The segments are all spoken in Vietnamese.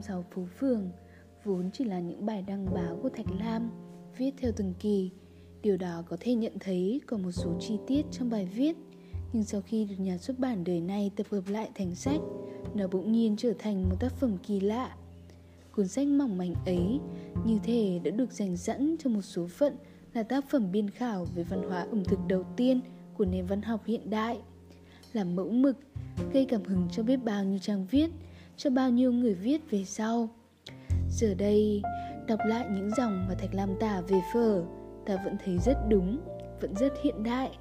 36 phố phường vốn chỉ là những bài đăng báo của Thạch Lam viết theo từng kỳ. Điều đó có thể nhận thấy có một số chi tiết trong bài viết, nhưng sau khi được nhà xuất bản đời này tập hợp lại thành sách, nó bỗng nhiên trở thành một tác phẩm kỳ lạ. Cuốn sách mỏng manh ấy như thể đã được dành sẵn cho một số phận là tác phẩm biên khảo về văn hóa ẩm thực đầu tiên của nền văn học hiện đại. Làm mẫu mực, gây cảm hứng cho biết bao nhiêu trang viết, cho bao nhiêu người viết về sau. Giờ đây, đọc lại những dòng mà Thạch Lam tả về phở, ta vẫn thấy rất đúng, vẫn rất hiện đại.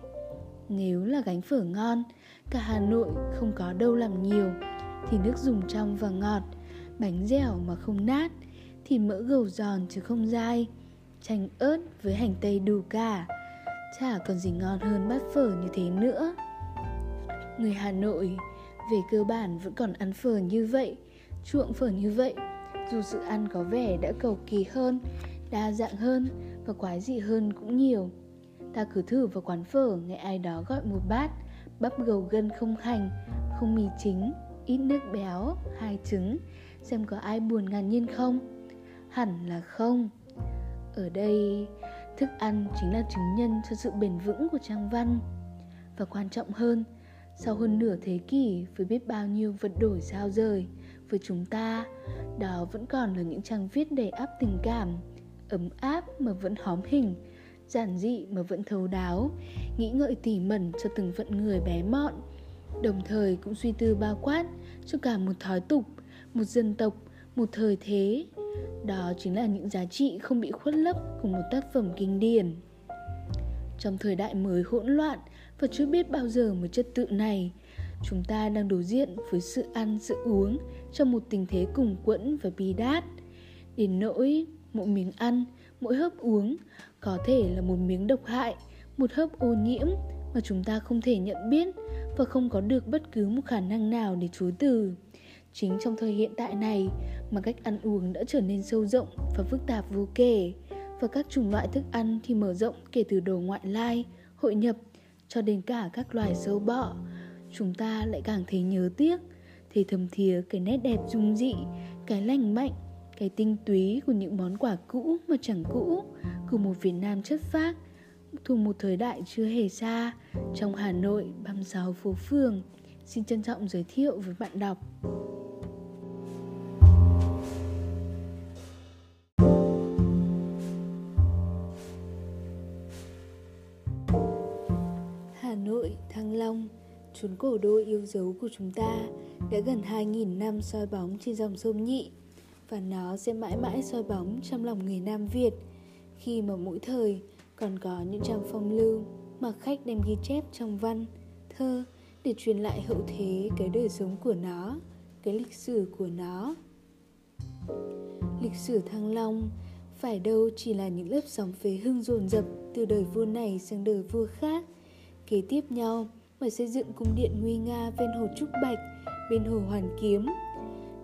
Nếu là gánh phở ngon, cả Hà Nội không có đâu làm nhiều, thì nước dùng trong và ngọt, bánh dẻo mà không nát, thì mỡ gầu giòn chứ không dai, chanh ớt với hành tây đủ cả. Chả còn gì ngon hơn bát phở như thế nữa. Người Hà Nội về cơ bản vẫn còn ăn phở như vậy, chuộng phở như vậy dù sự ăn có vẻ đã cầu kỳ hơn, đa dạng hơn và quái dị hơn cũng nhiều. Ta cứ thử vào quán phở nghe ai đó gọi một bát bắp gầu gân không hành, không mì chính, ít nước béo, hai trứng, xem có ai buồn ngàn nhiên không? Hẳn là không. Ở đây, thức ăn chính là chứng nhân cho sự bền vững của trang văn. Và quan trọng hơn, sau hơn nửa thế kỷ với biết bao nhiêu vật đổi sao rời, với chúng ta đó vẫn còn là những trang viết đầy áp tình cảm ấm áp mà vẫn hóm hình giản dị mà vẫn thấu đáo nghĩ ngợi tỉ mẩn cho từng vận người bé mọn. Đồng thời cũng suy tư bao quát cho cả một thói tục một dân tộc một thời thế. Đó chính là những giá trị không bị khuất lấp của một tác phẩm kinh điển trong thời đại mới hỗn loạn và chưa biết bao giờ mới trật tự này. Chúng ta đang đối diện với sự ăn, sự uống trong một tình thế cùng quẫn và bi đát. Đến nỗi, mỗi miếng ăn, mỗi hớp uống có thể là một miếng độc hại, một hớp ô nhiễm mà chúng ta không thể nhận biết và không có được bất cứ một khả năng nào để chối từ. Chính trong thời hiện tại này, mà cách ăn uống đã trở nên sâu rộng và phức tạp vô kể và các chủng loại thức ăn thì mở rộng kể từ đồ ngoại lai, hội nhập, cho đến cả các loài sâu bọ. Chúng ta lại càng thấy nhớ tiếc, thấy thầm thìa cái nét đẹp dung dị, cái lành mạnh, cái tinh túy của những món quà cũ mà chẳng cũ, của một Việt Nam chất phác, thuộc một thời đại chưa hề xa, trong Hà Nội 36 phố phường. Xin trân trọng giới thiệu với bạn đọc. Chốn cổ đô yêu dấu của chúng ta đã gần 2.000 năm soi bóng trên dòng sông Nhị và nó sẽ mãi mãi soi bóng trong lòng người Nam Việt khi mà mỗi thời còn có những trang phong lưu mà khách đem ghi chép trong văn, thơ để truyền lại hậu thế cái đời sống của nó, cái lịch sử của nó. Lịch sử Thăng Long phải đâu chỉ là những lớp sóng phế hưng dồn dập từ đời vua này sang đời vua khác, kế tiếp nhau mà xây dựng cung điện nguy nga ven hồ Trúc Bạch, bên hồ Hoàn Kiếm.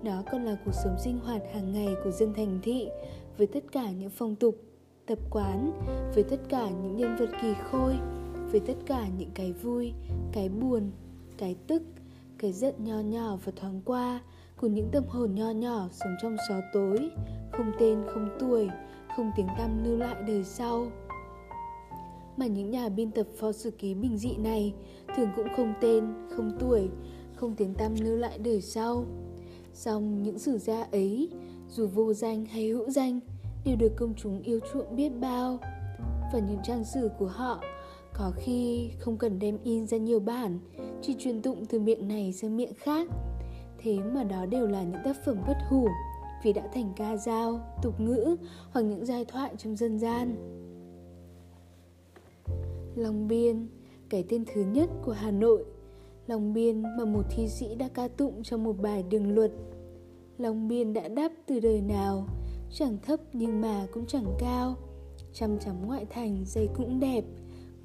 Nó còn là cuộc sống sinh hoạt hàng ngày của dân thành thị với tất cả những phong tục, tập quán, với tất cả những nhân vật kỳ khôi, với tất cả những cái vui, cái buồn, cái tức, cái giận nho nhỏ và thoáng qua của những tâm hồn nho nhỏ sống trong gió tối, không tên không tuổi, không tiếng tăm lưu lại đời sau mà những nhà biên tập phó sử ký bình dị này thường cũng không tên, không tuổi, không tiếng tăm lưu lại đời sau. Song những sử gia ấy, dù vô danh hay hữu danh, đều được công chúng yêu chuộng biết bao. Và những trang sử của họ có khi không cần đem in ra nhiều bản, chỉ truyền tụng từ miệng này sang miệng khác. Thế mà đó đều là những tác phẩm bất hủ vì đã thành ca dao, tục ngữ hoặc những giai thoại trong dân gian. Long Biên, cái tên thứ nhất của Hà Nội. Long Biên mà một thi sĩ đã ca tụng trong một bài đường luật. Long Biên đã đáp từ đời nào, chẳng thấp nhưng mà cũng chẳng cao. Chăm chắm ngoại thành dây cũng đẹp,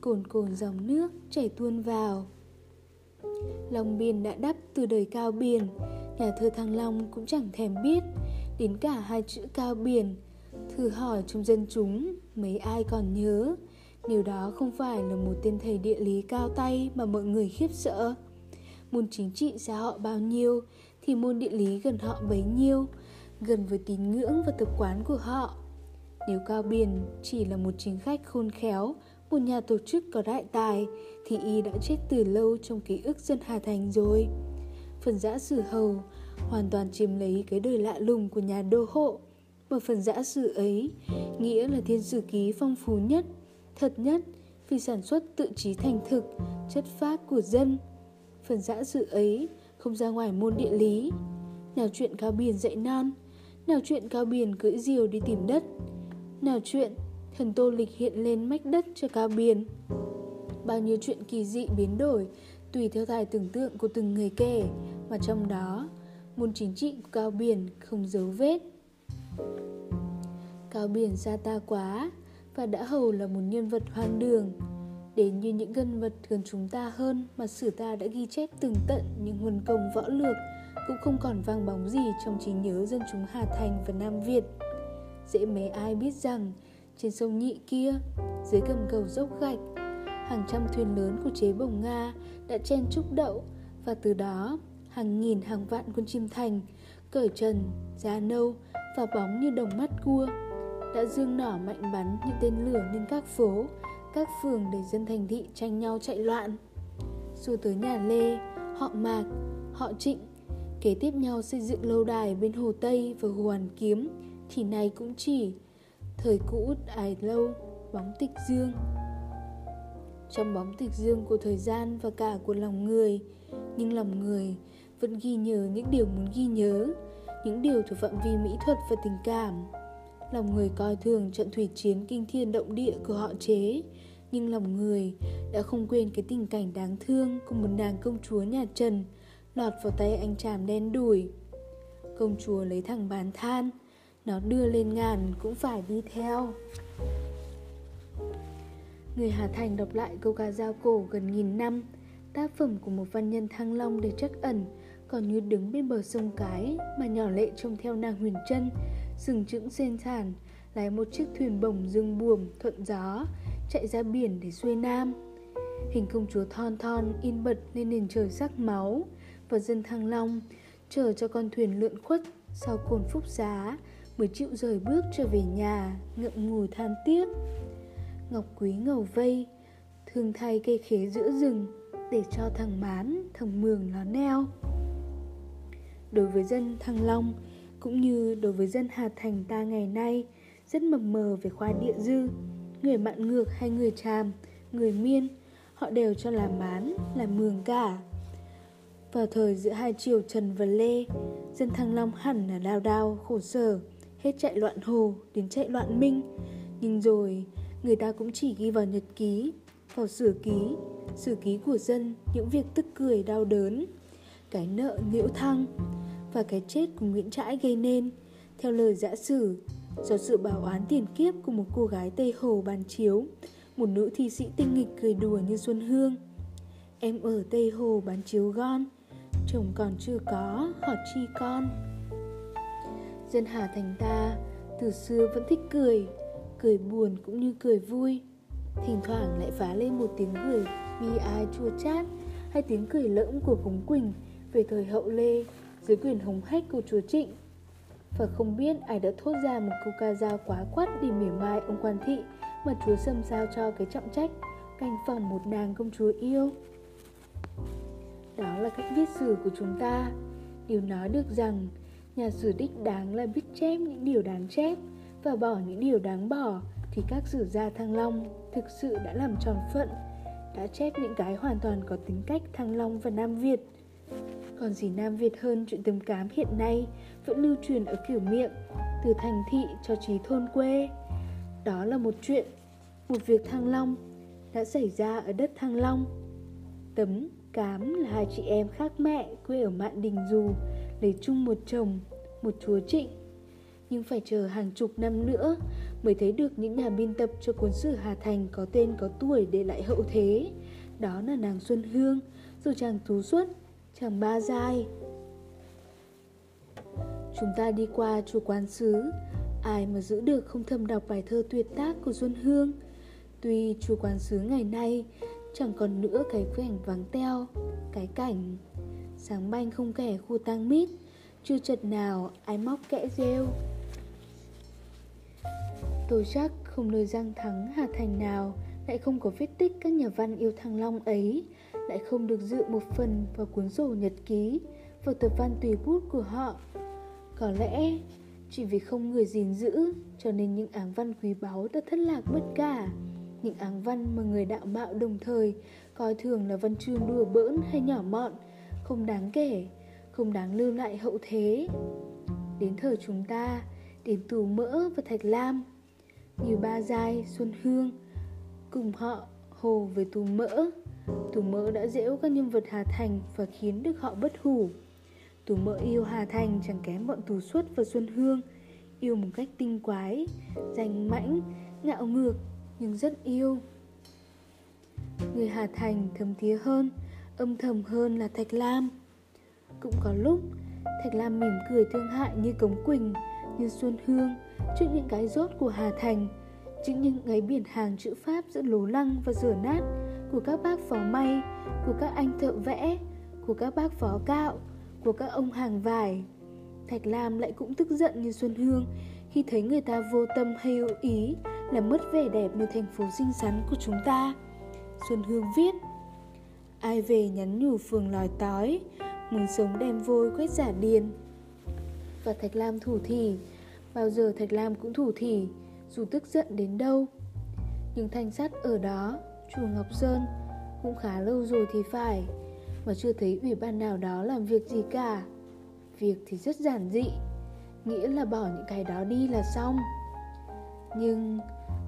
cồn cồn dòng nước chảy tuôn vào. Long Biên đã đắp từ đời cao biển, nhà thơ Thăng Long cũng chẳng thèm biết, đến cả hai chữ cao biển. Thử hỏi trong dân chúng, mấy ai còn nhớ, nếu đó không phải là một tên thầy địa lý cao tay mà mọi người khiếp sợ Môn chính trị xa họ bao nhiêu Thì môn địa lý gần họ bấy nhiêu gần với tín ngưỡng và tập quán của họ. Nếu Cao Biển chỉ là một chính khách khôn khéo, một nhà tổ chức có đại tài, thì y đã chết từ lâu trong ký ức dân Hà Thành rồi. Phần giã sử hầu hoàn toàn chiếm lấy cái đời lạ lùng của nhà đô hộ. Mà phần giã sử ấy nghĩa là thiên sử ký phong phú nhất, thật nhất vì sản xuất tự trí thành thực, chất phác của dân. Phần giã dự ấy không ra ngoài môn địa lý. Nào chuyện cao biển dạy non, nào chuyện cao biển cưỡi diều đi tìm đất, nào chuyện thần tô lịch hiện lên mách đất cho cao biển. Bao nhiêu chuyện kỳ dị biến đổi tùy theo tài tưởng tượng của từng người kể mà trong đó môn chính trị của cao biển không dấu vết. Cao biển xa ta quá và đã hầu là một nhân vật hoang đường đến như những nhân vật gần chúng ta hơn mà sử ta đã ghi chép từng tận những huân công võ lược cũng không còn vang bóng gì trong trí nhớ dân chúng Hà Thành và Nam Việt. Dễ mấy ai biết rằng trên sông Nhị kia, dưới gầm cầu dốc gạch, hàng trăm thuyền lớn của chế bồng Nga đã chen trúc đậu và từ đó hàng nghìn hàng vạn con chim thành cởi trần, da nâu và bóng như đồng mắt cua đã dương nỏ mạnh bắn những tên lửa lên các phố, các phường để dân thành thị tranh nhau chạy loạn. Dù tới nhà Lê, họ Mạc, họ Trịnh kế tiếp nhau xây dựng lâu đài bên Hồ Tây và Hồ Hoàn Kiếm thì này cũng chỉ thời cũ ải lâu, bóng tịch dương. Trong bóng tịch dương của thời gian và cả của lòng người, nhưng lòng người vẫn ghi nhớ những điều muốn ghi nhớ, những điều thuộc phạm vi mỹ thuật và tình cảm. Lòng người coi thường trận thủy chiến kinh thiên động địa của họ chế, nhưng lòng người đã không quên cái tình cảnh đáng thương của một nàng công chúa nhà Trần lọt vào tay anh chàng đen đủi. Công chúa lấy thằng bàn than, nó đưa lên ngàn cũng phải đi theo. Người Hà Thành đọc lại câu ca dao cổ gần nghìn năm, tác phẩm của một văn nhân thăng long để chắc ẩn, còn như đứng bên bờ sông cái mà nhỏ lệ trông theo nàng huyền chân, sừng trững xên thản, lái một chiếc thuyền bồng dương buồm thuận gió, chạy ra biển để xuôi nam. Hình công chúa thon thon in bật lên nền trời sắc máu, và dân Thăng Long chờ cho con thuyền lượn khuất sau cồn phúc giá mới chịu rời bước trở về nhà ngậm ngùi than tiếc ngọc quý ngầu vây thường thay cây khế giữa rừng để cho thằng mán thằng mường nó neo đối với dân thăng long cũng như đối với dân hà thành ta ngày nay rất mập mờ về khoa địa dư. Người mạn ngược hay người tràm người miên họ đều cho là mán là mường cả. Vào thời giữa hai triều Trần và Lê, dân Thăng Long hẳn là đau đau, khổ sở, hết chạy loạn hồ đến chạy loạn minh. Nhưng rồi, người ta cũng chỉ ghi vào nhật ký, vào sử ký, sử ký của dân những việc tức cười đau đớn, cái nợ liễu thăng và cái chết của Nguyễn Trãi gây nên, theo lời giả sử, do sự bảo oán tiền kiếp của một cô gái Tây Hồ bàn chiếu, một nữ thi sĩ tinh nghịch cười đùa như Xuân Hương. Em ở Tây Hồ bán chiếu gon, chồng còn chưa có họ chi con. Dân hà thành ta từ xưa vẫn thích cười cười buồn cũng như cười vui. Thỉnh thoảng lại phá lên một tiếng cười bi ai chua chát? hay tiếng cười lỡm của cống quỳnh về thời hậu lê dưới quyền hùng hách của chúa trịnh. Và không biết ai đã thốt ra một câu ca dao quá quát để mỉa mai ông quan thị, mà chúa sâm giao cho cái trọng trách, canh phòng một nàng công chúa yêu. Đó là cách viết sử của chúng ta. Điều nói được rằng, nhà sử đích đáng là biết chép những điều đáng chép và bỏ những điều đáng bỏ thì các sử gia thăng long thực sự đã làm tròn phận, đã chép những cái hoàn toàn có tính cách thăng long và nam việt còn gì nam việt hơn chuyện tấm cám hiện nay vẫn lưu truyền ở kiểu miệng từ thành thị cho trí thôn quê. Đó là một chuyện một việc thăng long đã xảy ra ở đất thăng long. Tấm Cám là hai chị em khác mẹ quê ở Mạn Đình Dù Lấy chung một chồng, một chúa trịnh. Nhưng phải chờ hàng chục năm nữa Mới thấy được những nhà biên tập cho cuốn sử Hà Thành có tên có tuổi để lại hậu thế. Đó là nàng Xuân Hương, rồi chàng Tú Xuất, chàng Ba dai, Chúng ta đi qua chùa Quán Sứ. Ai mà giữ được không thầm đọc bài thơ tuyệt tác của Xuân Hương? Tuy chùa Quán Sứ ngày nay Chẳng còn nữa cái cảnh vắng teo Cái cảnh Sáng banh không kẻ khu tang mít Chưa chật nào ai móc kẽ rêu. Tôi chắc không nơi giang thắng Hà Thành nào Lại không có vết tích các nhà văn yêu Thăng Long ấy. Lại không được dự một phần vào cuốn sổ nhật ký và tập văn tùy bút của họ. Có lẽ chỉ vì không người gìn giữ Cho nên những áng văn quý báu đã thất lạc bất cả. Những áng văn mà người đạo mạo đồng thời Coi thường là văn chương đùa bỡn hay nhỏ mọn Không đáng kể Không đáng lưu lại hậu thế. Đến thời chúng ta Đến Tù Mỡ và Thạch Lam Như Ba Giai, Xuân Hương Cùng họ hồ về Tù Mỡ. Tù Mỡ đã dễu các nhân vật Hà Thành Và khiến được họ bất hủ. Tù mỡ yêu Hà Thành chẳng kém bọn tù Xuất và Xuân Hương. Yêu một cách tinh quái, danh mãnh, ngạo ngược nhưng rất yêu. Người Hà Thành thấm thía hơn, âm thầm hơn là Thạch Lam. Cũng có lúc Thạch Lam mỉm cười thương hại như Cống Quỳnh, như Xuân Hương Trước những cái rốt của Hà Thành. Trước những cái biển hàng chữ Pháp giữa lố lăng và rửa nát của các bác phó may, của các anh thợ vẽ, của các bác phó cạo của các ông hàng vải. Thạch Lam lại cũng tức giận như Xuân Hương khi thấy người ta vô tâm hay hữu ý làm mất vẻ đẹp nơi thành phố xinh xắn của chúng ta. Xuân Hương viết Ai về nhắn nhủ phường lòi tói Muốn sống đem vôi quét giả điền Và Thạch Lam thủ thỉ Bao giờ Thạch Lam cũng thủ thỉ Dù tức giận đến đâu Nhưng thanh sắt ở đó Chùa Ngọc Sơn Cũng khá lâu rồi thì phải mà chưa thấy ủy ban nào đó làm việc gì cả. Việc thì rất giản dị, nghĩa là bỏ những cái đó đi là xong. Nhưng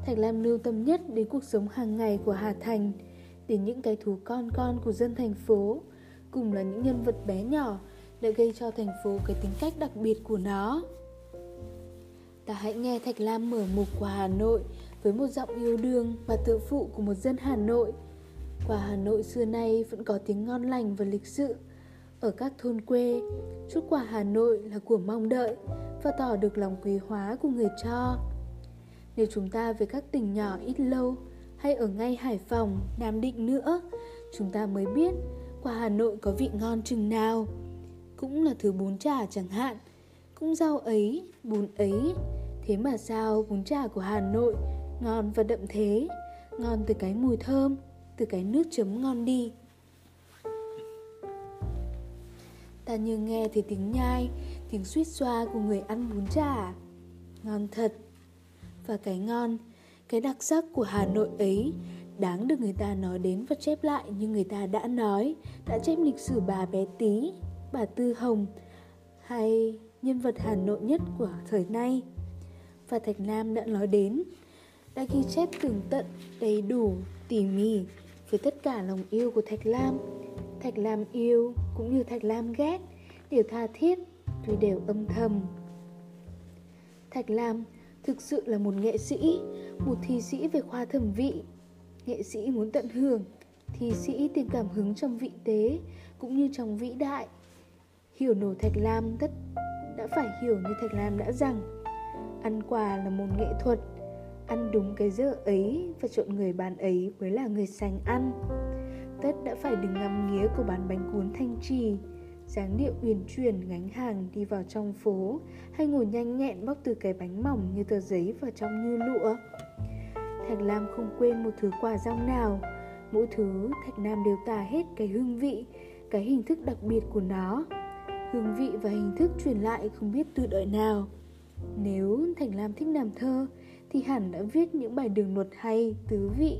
Thạch Lam lưu tâm nhất đến cuộc sống hàng ngày của Hà Thành, đến những cái thú con con của dân thành phố, cùng là những nhân vật bé nhỏ đã gây cho thành phố cái tính cách đặc biệt của nó. Ta hãy nghe Thạch Lam mở mục của Hà Nội với một giọng yêu đương và tự phụ của một dân Hà Nội – Quả Hà Nội xưa nay vẫn có tiếng ngon lành và lịch sự. Ở các thôn quê, chút quả Hà Nội là của mong đợi Và tỏ được lòng quý hóa của người cho. Nếu chúng ta về các tỉnh nhỏ ít lâu Hay ở ngay Hải Phòng, Nam Định nữa Chúng ta mới biết quả Hà Nội có vị ngon chừng nào. Cũng là thứ bún chả chẳng hạn. Cũng rau ấy, bún ấy. Thế mà sao bún chả của Hà Nội ngon và đậm thế. Ngon từ cái mùi thơm, từ cái nước chấm ngon đi. Ta như nghe thấy tiếng nhai, tiếng suýt xoa của người ăn bún chả. Ngon thật. Và cái ngon, cái đặc sắc của hà nội ấy, đáng được người ta nói đến và chép lại như người ta đã nói, đã chép lịch sử bà bé tí bà tư hồng, hay nhân vật hà nội nhất của thời nay. Và thạch nam đã nói đến đã ghi chép tường tận đầy đủ tỉ mỉ với tất cả lòng yêu của Thạch Lam. Thạch Lam yêu cũng như Thạch Lam ghét, đều tha thiết, tuy đều âm thầm. Thạch Lam thực sự là một nghệ sĩ, một thi sĩ về khoa thẩm vị. Nghệ sĩ muốn tận hưởng, thi sĩ tìm cảm hứng trong vị tế cũng như trong vĩ đại. Hiểu nổi Thạch Lam tất đã phải hiểu như Thạch Lam đã rằng ăn quà là một nghệ thuật Ăn đúng cái giờ ấy và chọn người bán ấy mới là người sành ăn. Tất đã phải đứng ngắm nghía của bán bánh cuốn thanh trì, dáng điệu uyển chuyển, gánh hàng đi vào trong phố, hay ngồi nhanh nhẹn bóc từ cái bánh mỏng như tờ giấy vào trong như lụa. Thạch lam không quên một thứ quà rong nào. Mỗi thứ thạch nam đều tả hết cái hương vị, cái hình thức đặc biệt của nó. Hương vị và hình thức truyền lại không biết từ đợi nào. Nếu thạch lam thích làm thơ thì hẳn đã viết những bài đường luật hay, tứ vị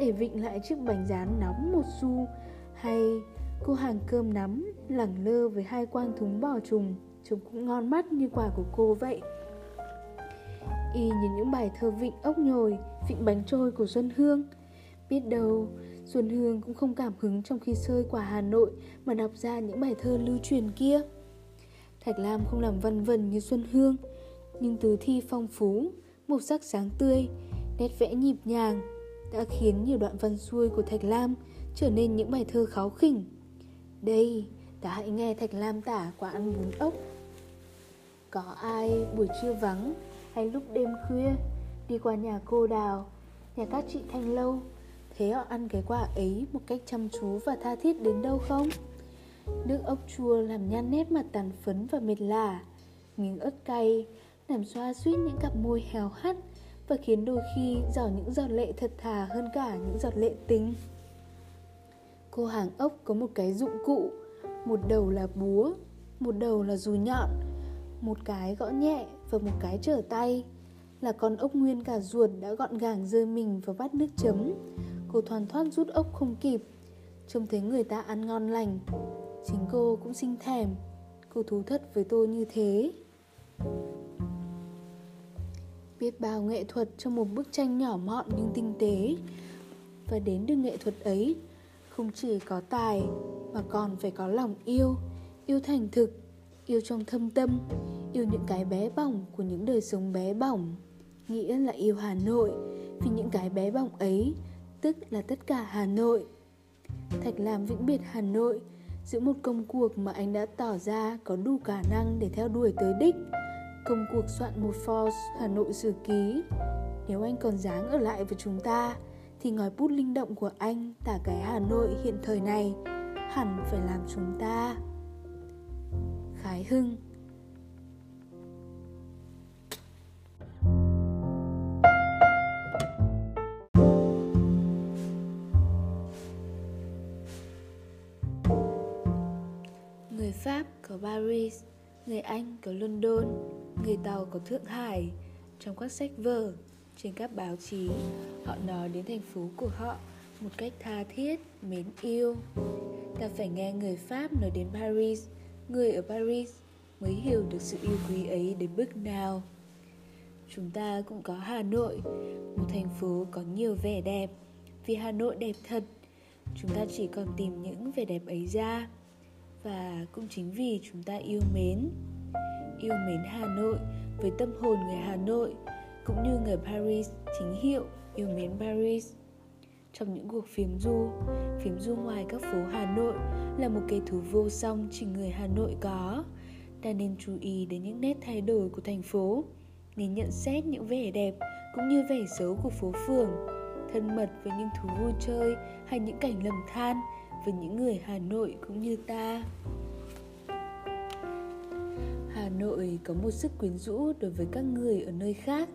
để vịnh lại chiếc bánh rán nóng một xu. Hay cô hàng cơm nắm lẳng lơ với hai quang thúng bò trùng trông cũng ngon mắt như quả của cô vậy. Y như những bài thơ vịnh ốc nhồi vịnh bánh trôi của xuân hương. Biết đâu xuân hương cũng không cảm hứng trong khi sơi quả hà nội mà đọc ra những bài thơ lưu truyền kia. Thạch lam không làm vân vân như xuân hương nhưng tứ thi phong phú màu sắc sáng tươi, nét vẽ nhịp nhàng đã khiến nhiều đoạn văn xuôi của Thạch Lam trở nên những bài thơ kháo khỉnh. Đây, ta hãy nghe Thạch Lam tả quả ăn bún ốc. Có ai buổi trưa vắng hay lúc đêm khuya đi qua nhà cô Đào, nhà các chị Thanh Lâu, thấy họ ăn cái quả ấy một cách chăm chú và tha thiết đến đâu không? Nước ốc chua làm nhan nét mặt tàn phấn và mệt lả Miếng ớt cay làm xoa suýt những cặp môi héo hắt Và khiến đôi khi giỏ những giọt lệ thật thà hơn cả những giọt lệ tính. Cô hàng ốc có một cái dụng cụ, Một đầu là búa, Một đầu là dù nhọn, Một cái gõ nhẹ và một cái trở tay. Là con ốc nguyên cả ruột đã gọn gàng rơi mình vào bát nước chấm. Cô thoàn thoát rút ốc không kịp, Trông thấy người ta ăn ngon lành. Chính cô cũng sinh thèm. Cô thú thật với tôi như thế. Biết bao nghệ thuật trong một bức tranh nhỏ mọn nhưng tinh tế. Và đến được nghệ thuật ấy, Không chỉ có tài Mà còn phải có lòng yêu Yêu thành thực, Yêu trong thâm tâm, Yêu những cái bé bỏng của những đời sống bé bỏng. Nghĩa là yêu Hà Nội, Vì những cái bé bỏng ấy, Tức là tất cả Hà Nội. Thạch làm vĩnh biệt Hà Nội, giữa một công cuộc mà anh đã tỏ ra có đủ khả năng để theo đuổi tới đích. Công cuộc soạn một force Hà Nội sử ký. Nếu anh còn dáng ở lại với chúng ta, thì ngòi bút linh động của anh tả cái Hà Nội hiện thời này hẳn phải làm chúng ta. Khái Hưng người Pháp có Paris, người Anh có London, người Tàu có Thượng Hải. Trong các sách vở, trên các báo chí, họ nói đến thành phố của họ một cách tha thiết, mến yêu. Ta phải nghe người Pháp nói đến Paris, người ở Paris mới hiểu được sự yêu quý ấy đến mức nào. Chúng ta cũng có Hà Nội, một thành phố có nhiều vẻ đẹp, vì Hà Nội đẹp thật. Chúng ta chỉ còn tìm những vẻ đẹp ấy ra và cũng chính vì chúng ta yêu mến yêu mến Hà Nội, với tâm hồn người Hà Nội, cũng như người Paris chính hiệu yêu mến Paris trong những cuộc phiếm du phiếm du ngoài các phố Hà Nội là một cái thú vô song chỉ người Hà Nội có ta nên chú ý đến những nét thay đổi của thành phố, nên nhận xét những vẻ đẹp cũng như vẻ xấu của phố phường, thân mật với những thú vui chơi hay những cảnh lầm than với những người Hà Nội cũng như ta. Hà Nội có một sức quyến rũ đối với các người ở nơi khác,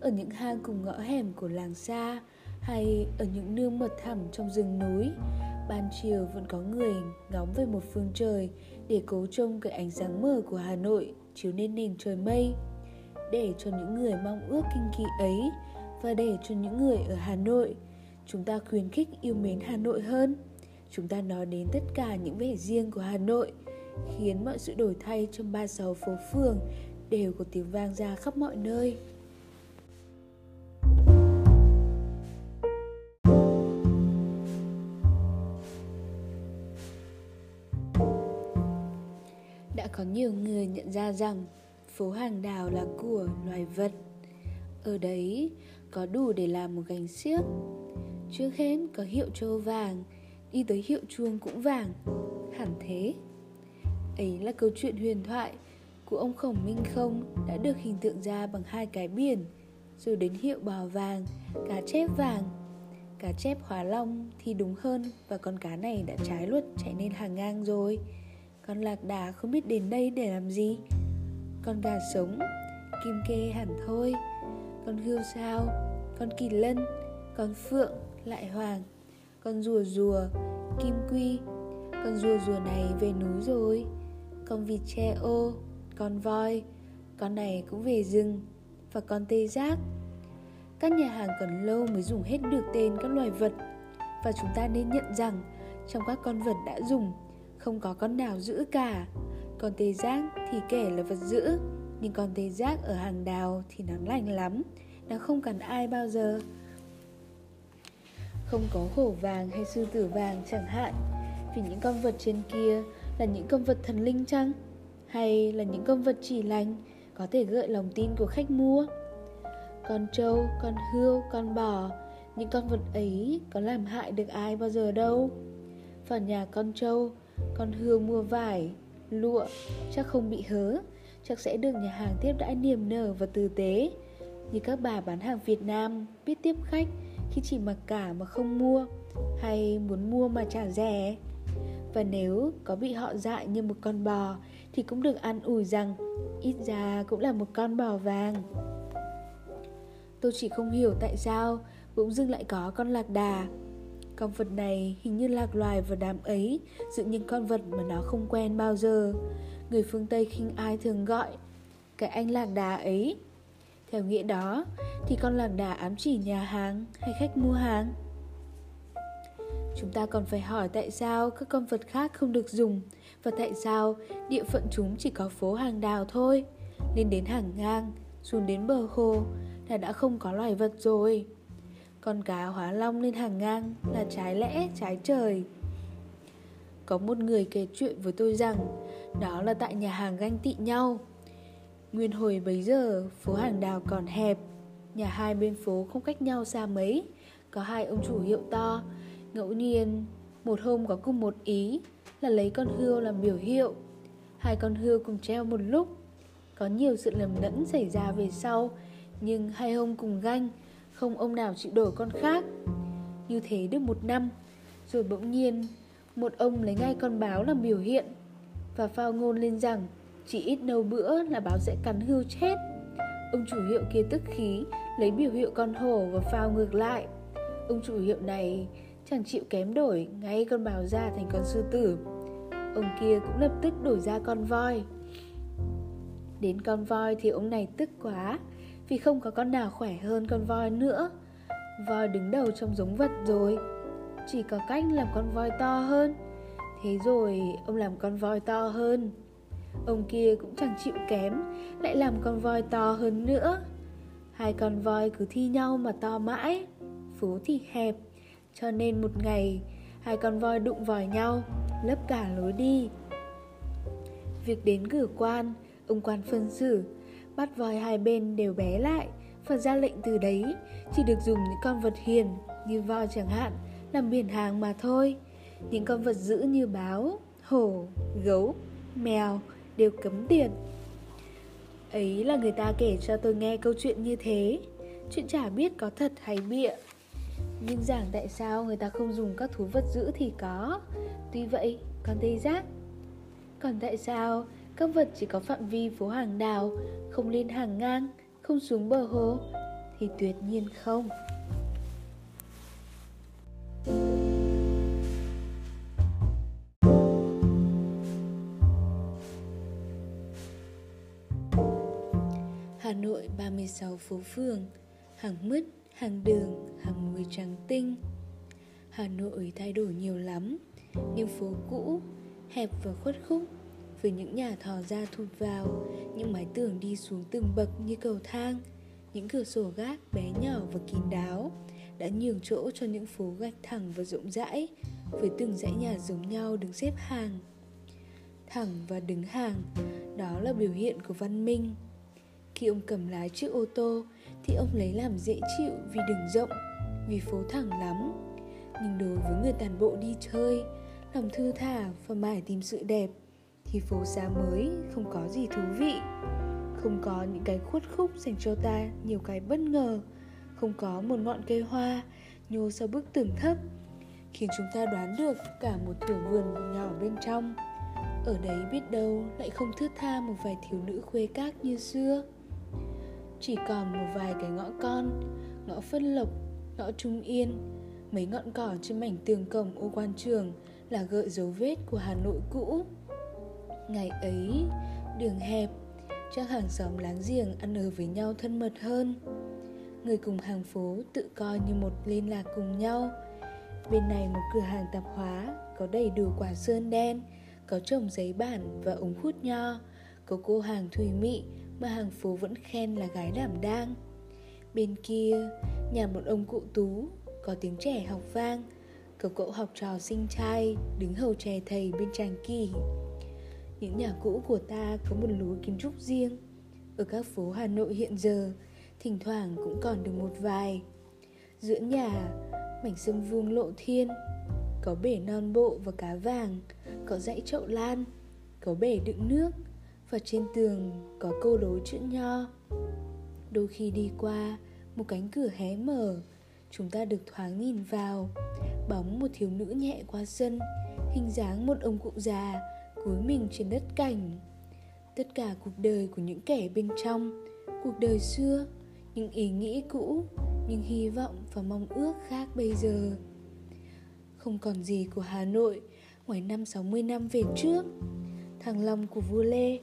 ở những hang cùng ngõ hẻm của làng xa hay ở những nương mật thẳm trong rừng núi. Ban chiều vẫn có người ngóng về một phương trời để cố trông cái ánh sáng mờ của Hà Nội chiếu lên nền trời mây. Để cho những người mong ước kinh kỳ ấy và để cho những người ở Hà Nội, chúng ta khuyến khích yêu mến Hà Nội hơn chúng ta nói đến tất cả những vẻ riêng của Hà Nội, khiến mọi sự đổi thay trong ba sáu phố phường đều có tiếng vang ra khắp mọi nơi. Đã có nhiều người nhận ra rằng phố hàng đào là của loài vật. Ở đấy có đủ để làm một gánh xiếc. Trước hết có hiệu châu vàng, đi tới hiệu chuông cũng vàng hẳn thế ấy là câu chuyện huyền thoại của ông khổng minh không đã được hình tượng ra bằng hai cái biển rồi đến hiệu bò vàng cá chép vàng. Cá chép hóa long thì đúng hơn và con cá này đã trái luật chạy nên hàng ngang rồi. Con lạc đà không biết đến đây để làm gì. Con gà sống kim kê hẳn thôi. Con hươu sao con kỳ lân con phượng lại hoàng. Con rùa rùa, kim quy Con rùa rùa này về núi rồi. Con vịt tre ô, con voi Con này cũng về rừng Và con tê giác. Các nhà hàng còn lâu mới dùng hết được tên các loài vật Và chúng ta nên nhận rằng Trong các con vật đã dùng Không có con nào giữ cả. Con tê giác thì kể là vật giữ Nhưng con tê giác ở hàng đào thì nó lành lắm Nó không cần ai bao giờ. Không có hổ vàng hay sư tử vàng chẳng hạn vì những con vật trên kia là những con vật thần linh chăng? Hay là những con vật chỉ lành, có thể gợi lòng tin của khách mua? Con trâu, con hươu, con bò, những con vật ấy có làm hại được ai bao giờ đâu? Vào nhà con trâu, con hươu mua vải, lụa, chắc không bị hớ, chắc sẽ được nhà hàng tiếp đãi niềm nở và tử tế. Như các bà bán hàng Việt Nam biết tiếp khách khi chỉ mặc cả mà không mua, hay muốn mua mà trả rẻ. Và nếu có bị họ dại như một con bò, Thì cũng được an ủi rằng Ít ra cũng là một con bò vàng. Tôi chỉ không hiểu tại sao Bỗng dưng lại có con lạc đà. Con vật này hình như lạc loài vào đám ấy Giữa những con vật mà nó không quen bao giờ. Người phương Tây khinh ai thường gọi Cái anh lạc đà ấy. Theo nghĩa đó, Thì con lạc đà ám chỉ nhà hàng hay khách mua hàng? Chúng ta còn phải hỏi tại sao các con vật khác không được dùng Và tại sao địa phận chúng chỉ có phố hàng đào thôi. Lên đến hàng ngang, xuống đến bờ hồ là đã không có loài vật rồi. Con cá hóa long lên hàng ngang là trái lẽ, trái trời. Có một người kể chuyện với tôi rằng Đó là tại nhà hàng ganh tị nhau. Nguyên hồi bấy giờ, phố hàng đào còn hẹp. Nhà hai bên phố không cách nhau xa mấy. Có hai ông chủ hiệu to Ngẫu nhiên, một hôm có cùng một ý là lấy con hươu làm biểu hiệu. Hai con hươu cùng treo một lúc. Có nhiều sự lầm lẫn xảy ra về sau, nhưng hai ông cùng ganh, không ông nào chịu đổi con khác. Như thế được một năm, rồi bỗng nhiên, một ông lấy ngay con báo làm biểu hiện và phao ngôn lên rằng chỉ ít nâu bữa là báo sẽ cắn hươu chết. Ông chủ hiệu kia tức khí lấy biểu hiệu con hổ và phao ngược lại. Ông chủ hiệu này chẳng chịu kém đổi, ngay con bào ra thành con sư tử. Ông kia cũng lập tức đổi ra con voi. Đến con voi thì ông này tức quá, vì không có con nào khỏe hơn con voi nữa. Voi đứng đầu trong giống vật rồi, chỉ có cách làm con voi to hơn. Thế rồi, ông làm con voi to hơn. Ông kia cũng chẳng chịu kém, lại làm con voi to hơn nữa. Hai con voi cứ thi nhau mà to mãi phố thì hẹp cho nên một ngày Hai con voi đụng vào nhau Lấp cả lối đi. Việc đến cử quan Ông quan phân xử Bắt voi hai bên đều bé lại. Và ra lệnh từ đấy Chỉ được dùng những con vật hiền Như voi chẳng hạn Làm biển hàng mà thôi. Những con vật dữ như báo Hổ, gấu, mèo Đều cấm tiền Ấy là người ta kể cho tôi nghe câu chuyện như thế. Chuyện chả biết có thật hay bịa nhưng giảng tại sao người ta không dùng các thú vật giữ thì có. Tuy vậy, còn tê giác? Còn tại sao các vật chỉ có phạm vi phố hàng đào Không lên hàng ngang, không xuống bờ hồ Thì tuyệt nhiên không? Hà Nội 36 phố phường Hàng mứt hàng đường, hàng mùi trắng tinh. Hà Nội thay đổi nhiều lắm, nhưng phố cũ, hẹp và khuất khúc, với những nhà thò ra thụt vào, những mái tường đi xuống từng bậc như cầu thang, những cửa sổ gác bé nhỏ và kín đáo, đã nhường chỗ cho những phố gạch thẳng và rộng rãi, với từng dãy nhà giống nhau đứng xếp hàng. Thẳng và đứng hàng, đó là biểu hiện của văn minh. Khi ông cầm lái chiếc ô tô, thì ông lấy làm dễ chịu vì đường rộng, vì phố thẳng lắm. Nhưng đối với người tàn bộ đi chơi, lòng thư thả và mải tìm sự đẹp, thì phố xá mới không có gì thú vị. Không có những cái khuất khúc dành cho ta nhiều cái bất ngờ, không có một ngọn cây hoa nhô sau bức tường thấp, khiến chúng ta đoán được cả một thửa vườn nhỏ bên trong. Ở đấy biết đâu lại không thước tha một vài thiếu nữ khuê các như xưa chỉ còn một vài cái ngõ con, ngõ phân lộc, ngõ trung yên. Mấy ngọn cỏ trên mảnh tường cổng ô quan trường là gợi dấu vết của hà nội cũ. Ngày ấy, đường hẹp chắc hàng xóm láng giềng ăn ở với nhau thân mật hơn. Người cùng hàng phố tự coi như một liên lạc cùng nhau. Bên này một cửa hàng tạp hóa có đầy đủ quả sơn đen, có trồng giấy bản và ống hút nho, có cô hàng thùy mị mà hàng phố vẫn khen là gái đảm đang. Bên kia, nhà một ông cụ tú, có tiếng trẻ học vang. Cậu cậu học trò sinh trai, đứng hầu trẻ thầy bên tràng kỳ. Những nhà cũ của ta có một lối kiến trúc riêng. Ở các phố hà nội hiện giờ, thỉnh thoảng cũng còn được một vài. Giữa nhà, mảnh sông vuông lộ thiên. Có bể non bộ và cá vàng, có dãy chậu lan, có bể đựng nước và trên tường có câu đối chữ nho. Đôi khi đi qua, một cánh cửa hé mở, chúng ta được thoáng nhìn vào. Bóng một thiếu nữ nhẹ qua sân, hình dáng một ông cụ già cúi mình trên đất cảnh tất cả cuộc đời của những kẻ bên trong, cuộc đời xưa, những ý nghĩ cũ, những hy vọng và mong ước khác bây giờ. Không còn gì của Hà Nội ngoài năm 60 năm về trước. Thằng Long của vua Lê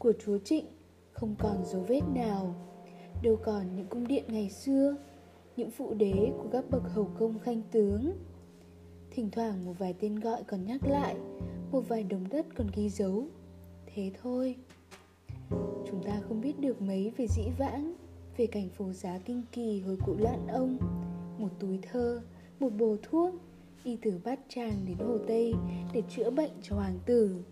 của chúa Trịnh không còn dấu vết nào. Đâu còn những cung điện ngày xưa, những phụ đế của các bậc hầu công khanh tướng. Thỉnh thoảng một vài tên gọi còn nhắc lại, một vài đống đất còn ghi dấu. Thế thôi. Chúng ta không biết được mấy về dĩ vãng, về cảnh phố giá kinh kỳ hồi cụ lãn ông, một túi thơ, một bồ thuốc, y từ bát tràng đến hồ tây để chữa bệnh cho hoàng tử.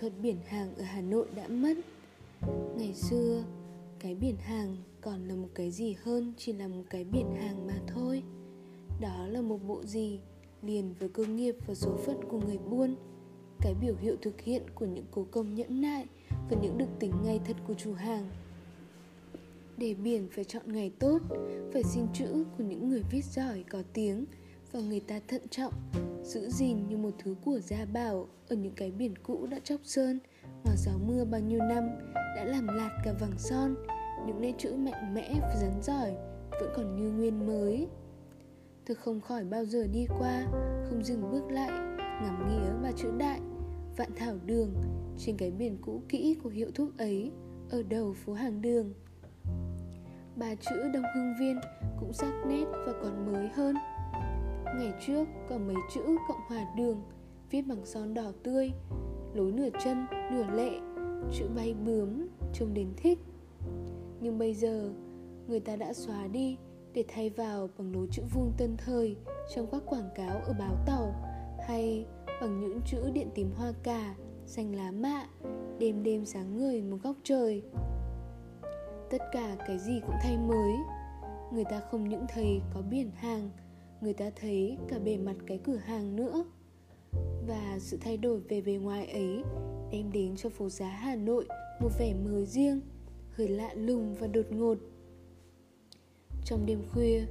Thuật biển hàng ở hà nội đã mất. Ngày xưa, cái biển hàng còn là một cái gì hơn chỉ là một cái biển hàng mà thôi. Đó là một bộ gì liền với cơ nghiệp và số phận của người buôn. Cái biểu hiệu thực hiện của những cố công nhẫn nại và những đức tính ngay thật của chủ hàng. Để biển phải chọn ngày tốt, phải xin chữ của những người viết giỏi có tiếng và người ta thận trọng, giữ gìn như một thứ của gia bảo ở những cái biển cũ đã chóc sơn mà gió mưa bao nhiêu năm đã làm lạt cả vàng son, những nét chữ mạnh mẽ và rắn giỏi vẫn còn như nguyên mới. Tôi không khỏi bao giờ đi qua, không dừng bước lại, ngắm nghía ba chữ đại, vạn thảo đường trên cái biển cũ kỹ của hiệu thuốc ấy ở đầu phố hàng đường. Ba chữ đông hương viên cũng sắc nét và còn mới hơn ngày trước có mấy chữ cộng hòa đường viết bằng son đỏ tươi lối nửa chân nửa lệ chữ bay bướm trông đến thích nhưng bây giờ người ta đã xóa đi để thay vào bằng lối chữ vuông tân thời trong các quảng cáo ở báo tàu hay bằng những chữ điện tím hoa cà, xanh lá mạ, đêm đêm sáng người một góc trời. Tất cả cái gì cũng thay mới. Người ta không những thấy có biển hàng, người ta thấy cả bề mặt cái cửa hàng nữa. Và sự thay đổi về bề ngoài ấy đem đến cho phố giá Hà Nội một vẻ mới riêng, hơi lạ lùng và đột ngột. Trong đêm khuya,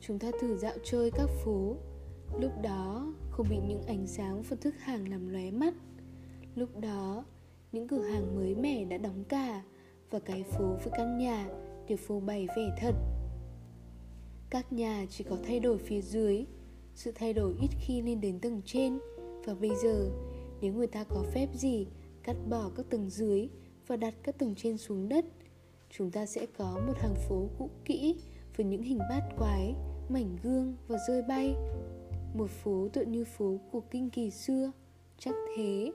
chúng ta thử dạo chơi các phố. Lúc đó không bị những ánh sáng và thức hàng làm lóe mắt. Lúc đó, những cửa hàng mới mẻ đã đóng cả và cái phố với căn nhà đều phô bày vẻ thật. Các nhà chỉ có thay đổi phía dưới, sự thay đổi ít khi lên đến tầng trên. Và bây giờ nếu người ta có phép gì cắt bỏ các tầng dưới và đặt các tầng trên xuống đất chúng ta sẽ có một hàng phố cũ kỹ với những hình bát quái mảnh gương và rơi bay. Một phố tựa như phố của kinh kỳ xưa. Chắc thế.